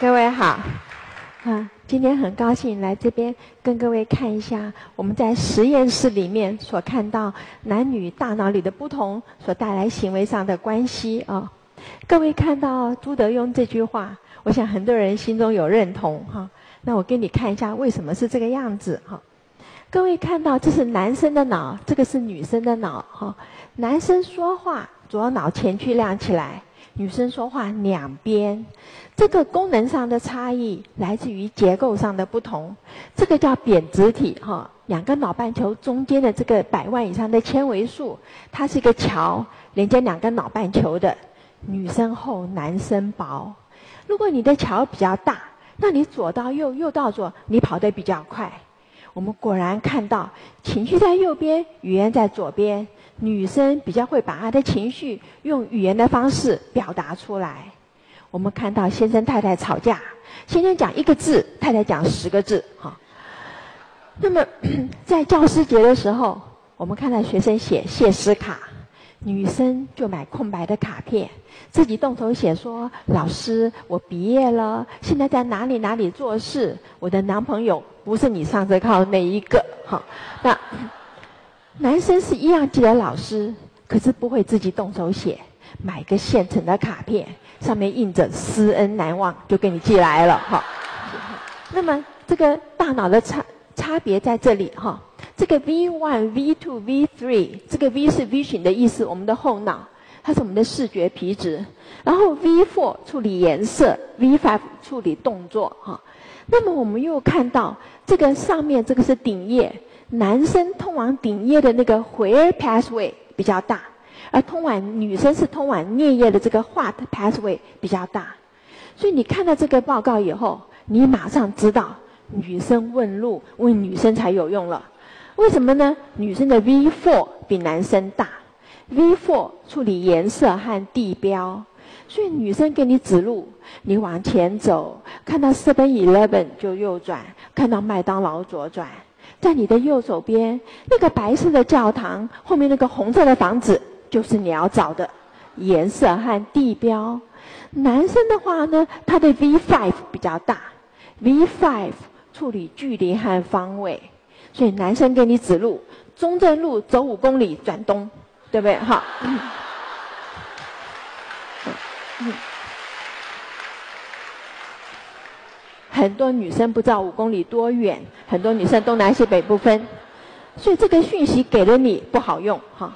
各位好，啊，今天很高兴来这边跟各位看一下我们在实验室里面所看到男女大脑里的不同所带来行为上的关系啊。各位看到朱德庸这句话，我想很多人心中有认同哈。那我给你看一下为什么是这个样子哈。各位看到这是男生的脑，这个是女生的脑哈。男生说话左脑前区亮起来。女生说话两边，这个功能上的差异来自于结构上的不同。这个叫扁直体哈，两个脑半球中间的这个百万以上的纤维素，它是一个桥连接两个脑半球的。女生厚，男生薄。如果你的桥比较大，那你左到右，右到左，你跑得比较快。我们果然看到，情绪在右边，语言在左边。女生比较会把她的情绪用语言的方式表达出来。我们看到先生太太吵架，先生讲一个字，太太讲十个字，哈。那么 在教师节的时候，我们看到学生写谢师卡，女生就买空白的卡片，自己动手写说：“老师，我毕业了，现在在哪里哪里做事？我的男朋友不是你上次靠那一个，哈。”那。男生是一样记得老师，可是不会自己动手写，买个现成的卡片，上面印着“师恩难忘”，就给你寄来了哈。那么这个大脑的差差别在这里哈。这个 V one、V two、V three，这个 V 是 vision 的意思，我们的后脑，它是我们的视觉皮质。然后 V four 处理颜色，V five 处理动作哈。那么我们又看到这个上面这个是顶叶。男生通往顶叶的那个回 r pathway 比较大，而通往女生是通往颞叶的这个 what pathway 比较大，所以你看到这个报告以后，你马上知道女生问路问女生才有用了。为什么呢？女生的 V4 比男生大，V4 处理颜色和地标，所以女生给你指路，你往前走，看到 Seven Eleven 就右转，看到麦当劳左转。在你的右手边，那个白色的教堂后面那个红色的房子，就是你要找的颜色和地标。男生的话呢，他的 V5 比较大，V5 处理距离和方位，所以男生给你指路，中正路走五公里转东，对不对？哈。嗯很多女生不知道五公里多远，很多女生东南西北不分，所以这个讯息给了你不好用哈。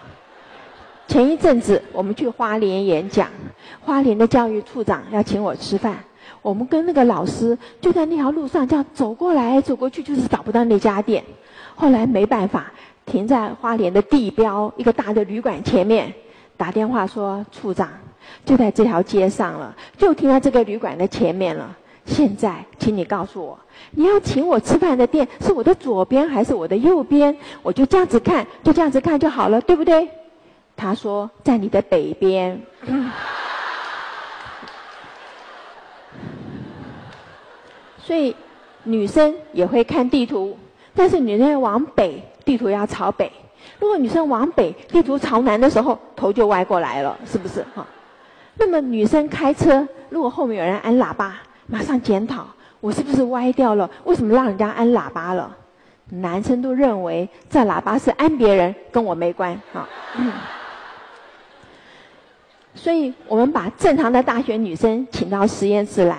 前一阵子我们去花莲演讲，花莲的教育处长要请我吃饭，我们跟那个老师就在那条路上这样走过来走过去，就是找不到那家店。后来没办法，停在花莲的地标一个大的旅馆前面，打电话说处长就在这条街上了，就停在这个旅馆的前面了。现在，请你告诉我，你要请我吃饭的店是我的左边还是我的右边？我就这样子看，就这样子看就好了，对不对？他说在你的北边。所以，女生也会看地图，但是女生往北，地图要朝北；如果女生往北，地图朝南的时候，头就歪过来了，是不是？哈。那么，女生开车，如果后面有人按喇叭。马上检讨，我是不是歪掉了？为什么让人家按喇叭了？男生都认为这喇叭是按别人，跟我没关啊。所以我们把正常的大学女生请到实验室来，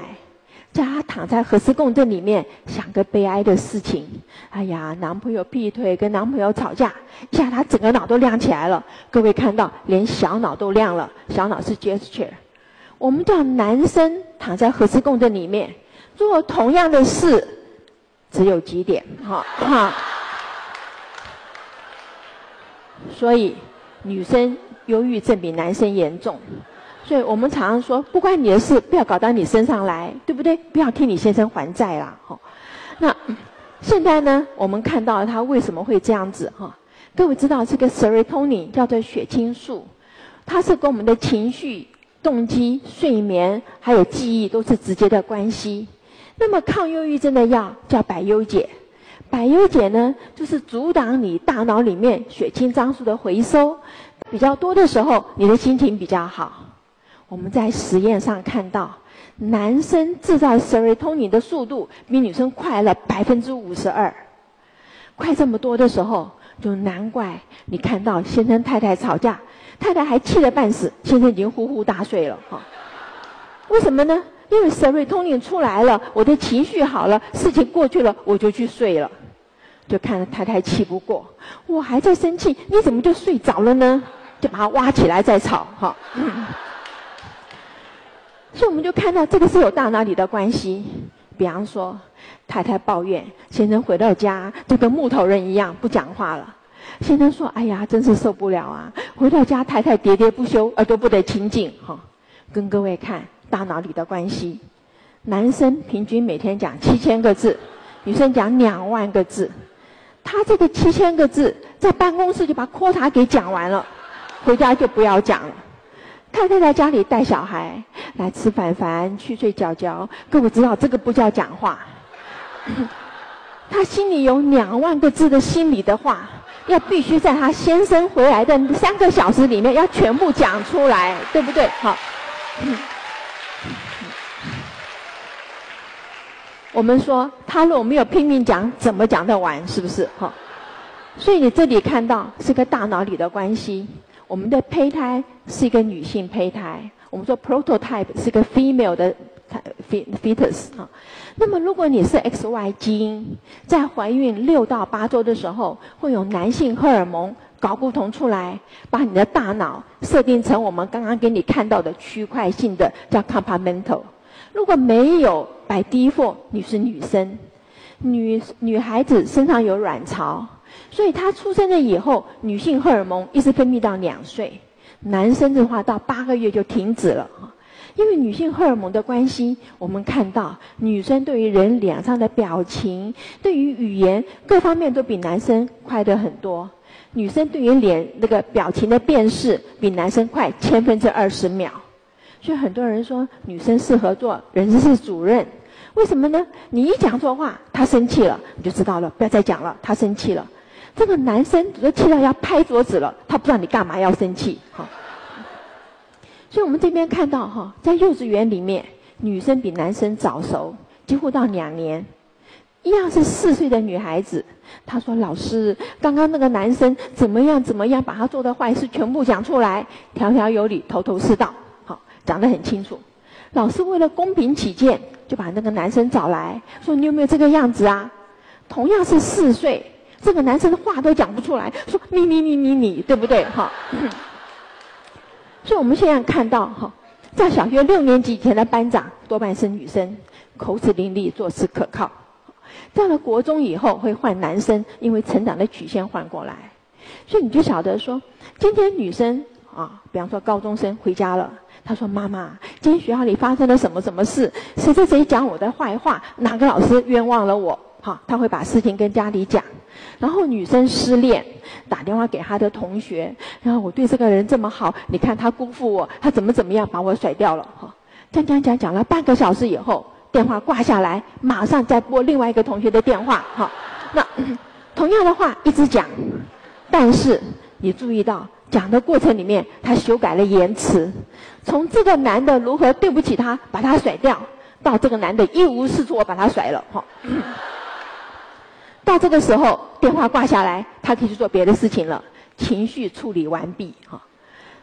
叫她躺在核磁共振里面，想个悲哀的事情。哎呀，男朋友劈腿，跟男朋友吵架，一下她整个脑都亮起来了。各位看到，连小脑都亮了，小脑是 gesture。我们叫男生躺在核磁共振里面做同样的事，只有几点，哈哈。所以女生忧郁症比男生严重，所以我们常常说，不关你的事，不要搞到你身上来，对不对？不要替你先生还债啦，哈。那现在呢，我们看到他为什么会这样子，哈？各位知道这个 serotonin 叫做血清素，它是跟我们的情绪。动机、睡眠还有记忆都是直接的关系。那么抗忧郁症的药叫百忧解，百忧解呢就是阻挡你大脑里面血清脏素的回收比较多的时候，你的心情比较好。我们在实验上看到，男生制造 serotonin 的速度比女生快了百分之五十二，快这么多的时候，就难怪你看到先生太太吵架，太太还气得半死，先生已经呼呼大睡了哈。为什么呢？因为 serotonin 出来了，我的情绪好了，事情过去了，我就去睡了。就看着太太气不过，我还在生气，你怎么就睡着了呢？就把他挖起来再吵哈。所以我们就看到这个是有大脑里的关系。比方说，太太抱怨先生回到家就跟木头人一样不讲话了。先生说：“哎呀，真是受不了啊！回到家太太喋喋不休，耳朵不得清净。”哈，跟各位看大脑里的关系。男生平均每天讲七千个字，女生讲两万个字。他这个七千个字在办公室就把 quota 给讲完了，回家就不要讲了。太太在家里带小孩，来吃饭饭，去睡觉觉。各位知道这个不叫讲话，他心里有两万个字的心里的话，要必须在他先生回来的三个小时里面要全部讲出来，对不对？好。我们说，他如果没有拼命讲，怎么讲得完？是不是？好，所以你这里看到是个大脑里的关系。我们的胚胎是一个女性胚胎，我们说 prototype 是个 female 的 fetus 啊。那么如果你是 XY 基因，在怀孕六到八周的时候，会有男性荷尔蒙睾固酮出来，把你的大脑设定成我们刚刚给你看到的区块性的叫 compartmental。如果没有百低妇，你是女生，女女孩子身上有卵巢，所以她出生了以后，女性荷尔蒙一直分泌到两岁，男生的话到八个月就停止了因为女性荷尔蒙的关系，我们看到女生对于人脸上的表情，对于语言各方面都比男生快的很多。女生对于脸那个表情的辨识，比男生快千分之二十秒。所以很多人说女生适合做人事主任，为什么呢？你一讲错话，他生气了，你就知道了，不要再讲了，他生气了。这个男生都气到要拍桌子了，他不知道你干嘛要生气，哈。所以我们这边看到哈，在幼稚园里面，女生比男生早熟，几乎到两年。一样是四岁的女孩子，她说：“老师，刚刚那个男生怎么样怎么样，把他做的坏事全部讲出来，条条有理，头头是道。”好讲得很清楚，老师为了公平起见，就把那个男生找来说：“你有没有这个样子啊？”同样是四岁，这个男生的话都讲不出来，说“你你你你你”，对不对？哈。所以我们现在看到哈，在小学六年级以前的班长多半是女生，口齿伶俐，做事可靠。到了国中以后会换男生，因为成长的曲线换过来。所以你就晓得说，今天女生啊，比方说高中生回家了。他说：“妈妈，今天学校里发生了什么什么事？谁谁谁讲我的坏话？哪个老师冤枉了我？好，他会把事情跟家里讲。然后女生失恋，打电话给他的同学。然后我对这个人这么好，你看他辜负我，他怎么怎么样把我甩掉了？哈，讲讲讲讲了半个小时以后，电话挂下来，马上再拨另外一个同学的电话。哈，那 同样的话一直讲，但是你注意到。”讲的过程里面，他修改了言辞，从这个男的如何对不起他，把他甩掉，到这个男的一无是处，我把他甩了，哈。到这个时候，电话挂下来，他可以去做别的事情了，情绪处理完毕，哈。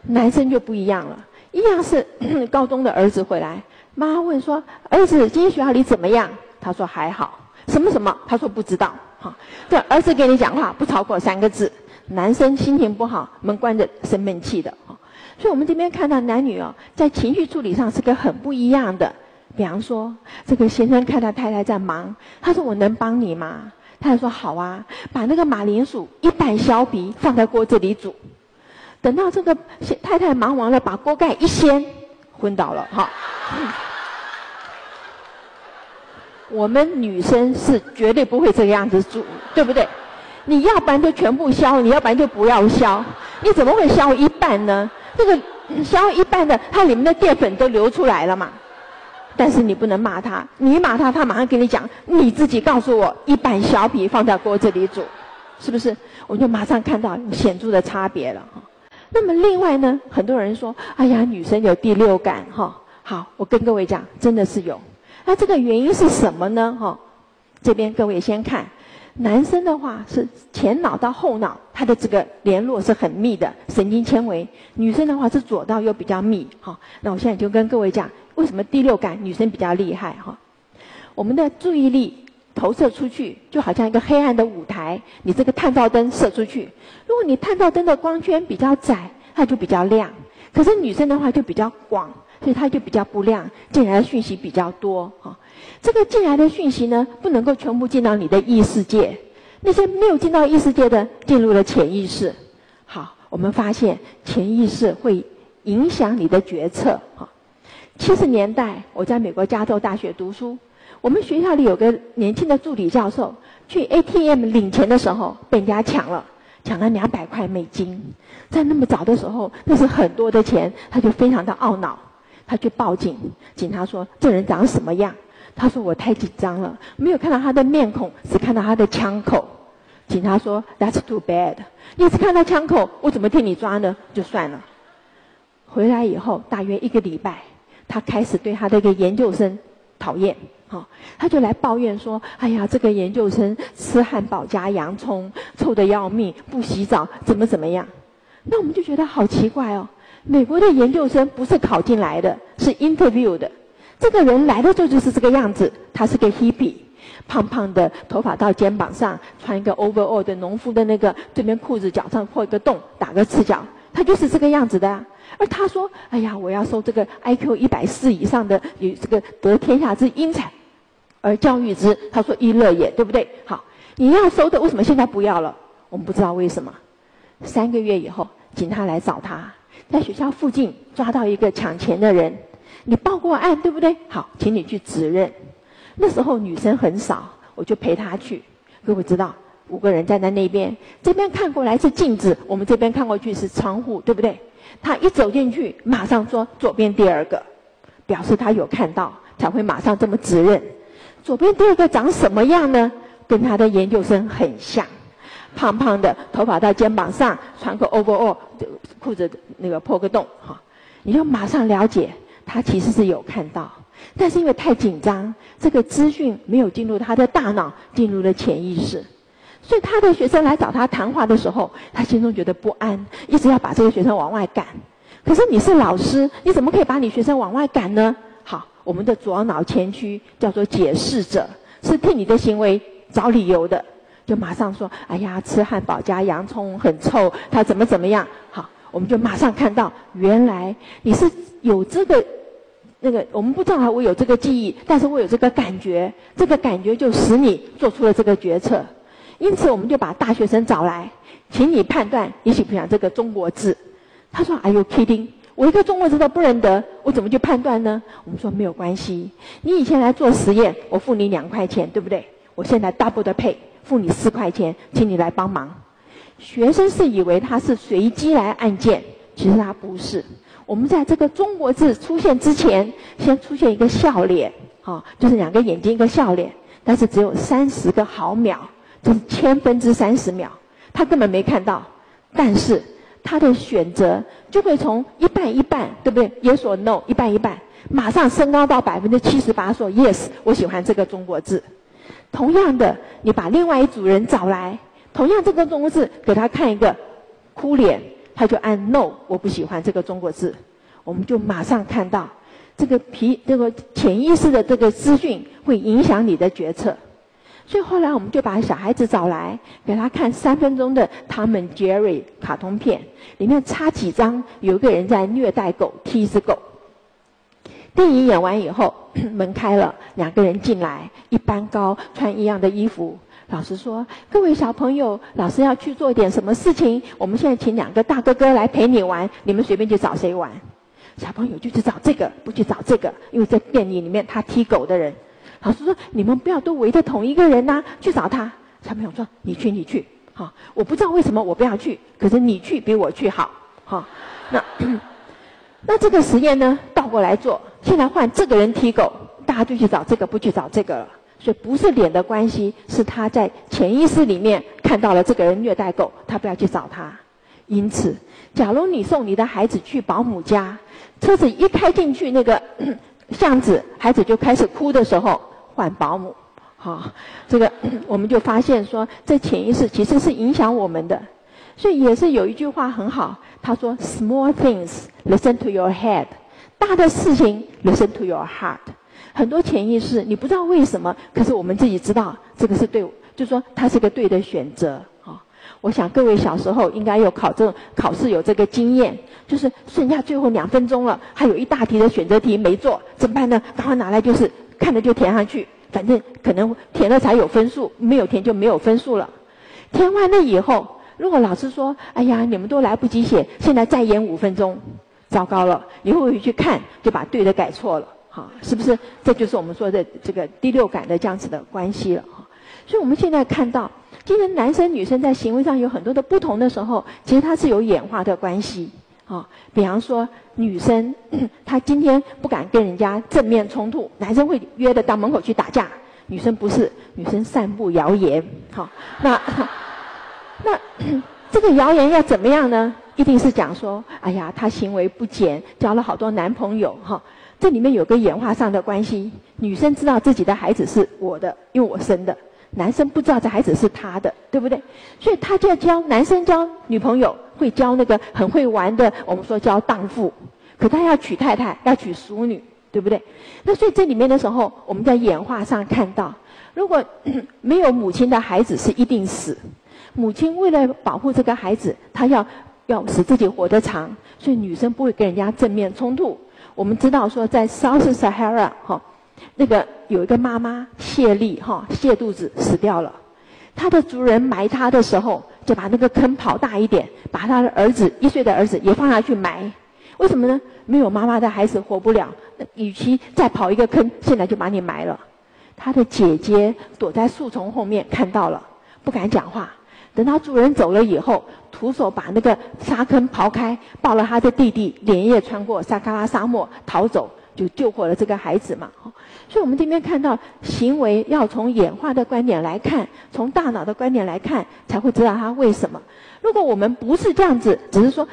男生就不一样了，一样是 高中的儿子回来，妈问说：“儿子，今天学校里怎么样？”他说：“还好。”什么什么？他说：“不知道。”哈，这儿子跟你讲话不超过三个字。男生心情不好，门关着生闷气的哈，所以我们这边看到男女哦，在情绪处理上是个很不一样的。比方说，这个先生看到太太在忙，他说：“我能帮你吗？”他就说：“好啊，把那个马铃薯一半削皮放在锅子里煮。”等到这个太太忙完了，把锅盖一掀，昏倒了哈。我们女生是绝对不会这个样子煮，对不对？你要不然就全部削，你要不然就不要削。你怎么会削一半呢？这个削一半的，它里面的淀粉都流出来了嘛。但是你不能骂他，你骂他，他马上跟你讲，你自己告诉我，一半小笔放在锅子里煮，是不是？我就马上看到显著的差别了哈。那么另外呢，很多人说，哎呀，女生有第六感哈。好，我跟各位讲，真的是有。那这个原因是什么呢？哈，这边各位先看，男生的话是前脑到后脑，他的这个联络是很密的神经纤维；女生的话是左到右比较密。哈，那我现在就跟各位讲，为什么第六感女生比较厉害？哈，我们的注意力投射出去，就好像一个黑暗的舞台，你这个探照灯射出去，如果你探照灯的光圈比较窄，它就比较亮；可是女生的话就比较广。所以它就比较不亮，进来的讯息比较多哈。这个进来的讯息呢，不能够全部进到你的意识界，那些没有进到意识界的，进入了潜意识。好，我们发现潜意识会影响你的决策哈。七十年代我在美国加州大学读书，我们学校里有个年轻的助理教授，去 ATM 领钱的时候被人家抢了，抢了两百块美金，在那么早的时候，那是很多的钱，他就非常的懊恼。他去报警，警察说这人长什么样？他说我太紧张了，没有看到他的面孔，只看到他的枪口。警察说 That's too bad，你只看到枪口，我怎么替你抓呢？就算了。回来以后大约一个礼拜，他开始对他的一个研究生讨厌，哈，他就来抱怨说：哎呀，这个研究生吃汉堡加洋葱，臭得要命，不洗澡，怎么怎么样？那我们就觉得好奇怪哦。美国的研究生不是考进来的，是 interview 的。这个人来的时候就是这个样子，他是个 hippie，胖胖的，头发到肩膀上，穿一个 overall 的农夫的那个，这边裤子脚上破一个洞，打个赤脚，他就是这个样子的。而他说：“哎呀，我要收这个 IQ 一百四以上的，有这个得天下之英才，而教育之。”他说：“一乐也，对不对？”好，你要收的，为什么现在不要了？我们不知道为什么。三个月以后，警察来找他。在学校附近抓到一个抢钱的人，你报过案对不对？好，请你去指认。那时候女生很少，我就陪他去。各位知道，五个人站在那边，这边看过来是镜子，我们这边看过去是窗户，对不对？他一走进去，马上说左边第二个，表示他有看到，才会马上这么指认。左边第二个长什么样呢？跟他的研究生很像。胖胖的，头发到肩膀上，穿个 overall，裤子那个破个洞，哈，你就马上了解他其实是有看到，但是因为太紧张，这个资讯没有进入他的大脑，进入了潜意识，所以他的学生来找他谈话的时候，他心中觉得不安，一直要把这个学生往外赶。可是你是老师，你怎么可以把你学生往外赶呢？好，我们的左脑前区叫做解释者，是替你的行为找理由的。就马上说：“哎呀，吃汉堡加洋葱很臭，他怎么怎么样？”好，我们就马上看到，原来你是有这个那个，我们不知道我有这个记忆，但是我有这个感觉，这个感觉就使你做出了这个决策。因此，我们就把大学生找来，请你判断你喜不喜欢这个中国字。他说：“Are you kidding？我一个中国字都不认得，我怎么去判断呢？”我们说：“没有关系，你以前来做实验，我付你两块钱，对不对？我现在 double 的 pay。”付你四块钱，请你来帮忙。学生是以为他是随机来按键，其实他不是。我们在这个中国字出现之前，先出现一个笑脸，啊，就是两个眼睛一个笑脸，但是只有三十个毫秒，就是千分之三十秒，他根本没看到。但是他的选择就会从一半一半，对不对？Yes or no，一半一半，马上升高到百分之七十八，说 Yes，我喜欢这个中国字。同样的，你把另外一组人找来，同样这个中国字给他看一个哭脸，他就按 no，我不喜欢这个中国字，我们就马上看到这个皮这个潜意识的这个资讯会影响你的决策。所以后来我们就把小孩子找来，给他看三分钟的《Tom and Jerry》卡通片，里面插几张有个人在虐待狗，踢一只狗。电影演完以后，门开了，两个人进来，一般高，穿一样的衣服。老师说：“各位小朋友，老师要去做点什么事情。我们现在请两个大哥哥来陪你玩，你们随便去找谁玩。”小朋友就去找这个，不去找这个，因为在电影里面他踢狗的人。老师说：“你们不要都围着同一个人呐，去找他。”小朋友说：“你去，你去。”好，我不知道为什么我不要去，可是你去比我去好。好，那 那这个实验呢，倒过来做。现在换这个人踢狗，大家就去找这个，不去找这个了。所以不是脸的关系，是他在潜意识里面看到了这个人虐待狗，他不要去找他。因此，假如你送你的孩子去保姆家，车子一开进去那个 巷子，孩子就开始哭的时候，换保姆。好，这个 我们就发现说，这潜意识其实是影响我们的。所以也是有一句话很好，他说：“Small things listen to your head，大的事情 listen to your heart。”很多潜意识你不知道为什么，可是我们自己知道这个是对，就说它是个对的选择。啊，我想各位小时候应该有考证考试有这个经验，就是剩下最后两分钟了，还有一大题的选择题没做，怎么办呢？赶快拿来就是看着就填上去，反正可能填了才有分数，没有填就没有分数了。填完了以后。如果老师说：“哎呀，你们都来不及写，现在再延五分钟，糟糕了！”你会不会去看，就把对的改错了？哈，是不是？这就是我们说的这个第六感的这样子的关系了。哈，所以我们现在看到，今天男生女生在行为上有很多的不同的时候，其实它是有演化的关系。啊，比方说女生，她今天不敢跟人家正面冲突，男生会约的到门口去打架，女生不是，女生散布谣言。好，那。那 这个谣言要怎么样呢？一定是讲说，哎呀，他行为不检，交了好多男朋友，哈。这里面有个演化上的关系。女生知道自己的孩子是我的，因为我生的；男生不知道这孩子是他的，对不对？所以他就要交男生交女朋友，会教那个很会玩的，我们说教荡妇。可他要娶太太，要娶淑女，对不对？那所以这里面的时候，我们在演化上看到，如果 没有母亲的孩子是一定死。母亲为了保护这个孩子，她要要使自己活得长，所以女生不会跟人家正面冲突。我们知道说，在 South Sahara 哈，那个有一个妈妈泄力哈，泄肚子死掉了。他的族人埋他的时候，就把那个坑刨大一点，把他的儿子一岁的儿子也放下去埋。为什么呢？没有妈妈的孩子活不了。与其再刨一个坑，现在就把你埋了。他的姐姐躲在树丛后面看到了，不敢讲话。等他主人走了以后，徒手把那个沙坑刨开，抱了他的弟弟，连夜穿过撒哈拉沙漠逃走，就救活了这个孩子嘛。所以，我们这边看到行为要从演化的观点来看，从大脑的观点来看，才会知道他为什么。如果我们不是这样子，只是说。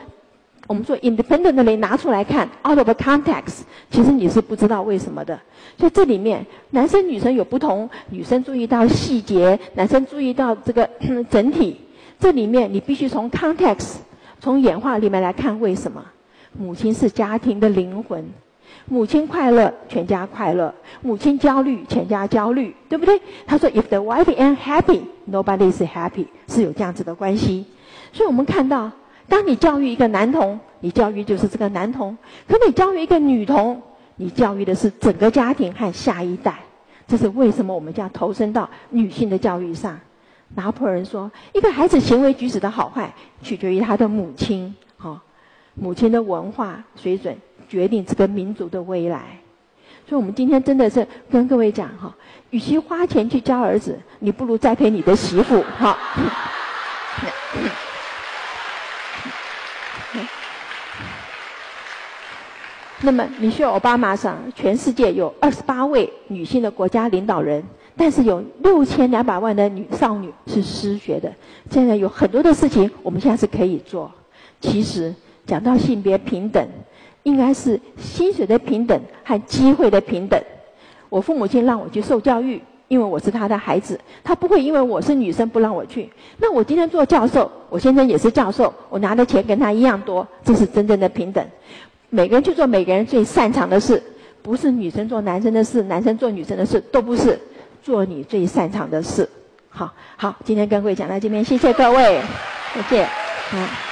我们说 independently 拿出来看，out of context，其实你是不知道为什么的。所以这里面男生女生有不同，女生注意到细节，男生注意到这个 整体。这里面你必须从 context，从演化里面来看为什么。母亲是家庭的灵魂，母亲快乐，全家快乐；母亲焦虑，全家焦虑，对不对？他说，if the wife ain't happy，nobody is happy，是有这样子的关系。所以我们看到。当你教育一个男童，你教育就是这个男童；可你教育一个女童，你教育的是整个家庭和下一代。这是为什么我们将投身到女性的教育上？拿破仑说，一个孩子行为举止的好坏，取决于他的母亲。哈，母亲的文化水准决定这个民族的未来。所以，我们今天真的是跟各位讲哈，与其花钱去教儿子，你不如栽培你的媳妇。哈。那么，米歇尔·奥巴马上，全世界有二十八位女性的国家领导人，但是有六千两百万的女少女是失学的。现在有很多的事情，我们现在是可以做。其实讲到性别平等，应该是薪水的平等和机会的平等。我父母亲让我去受教育，因为我是他的孩子，他不会因为我是女生不让我去。那我今天做教授，我先生也是教授，我拿的钱跟他一样多，这是真正的平等。每个人去做每个人最擅长的事，不是女生做男生的事，男生做女生的事，都不是做你最擅长的事。好，好，今天跟各位讲到这边，谢谢各位，再见，好。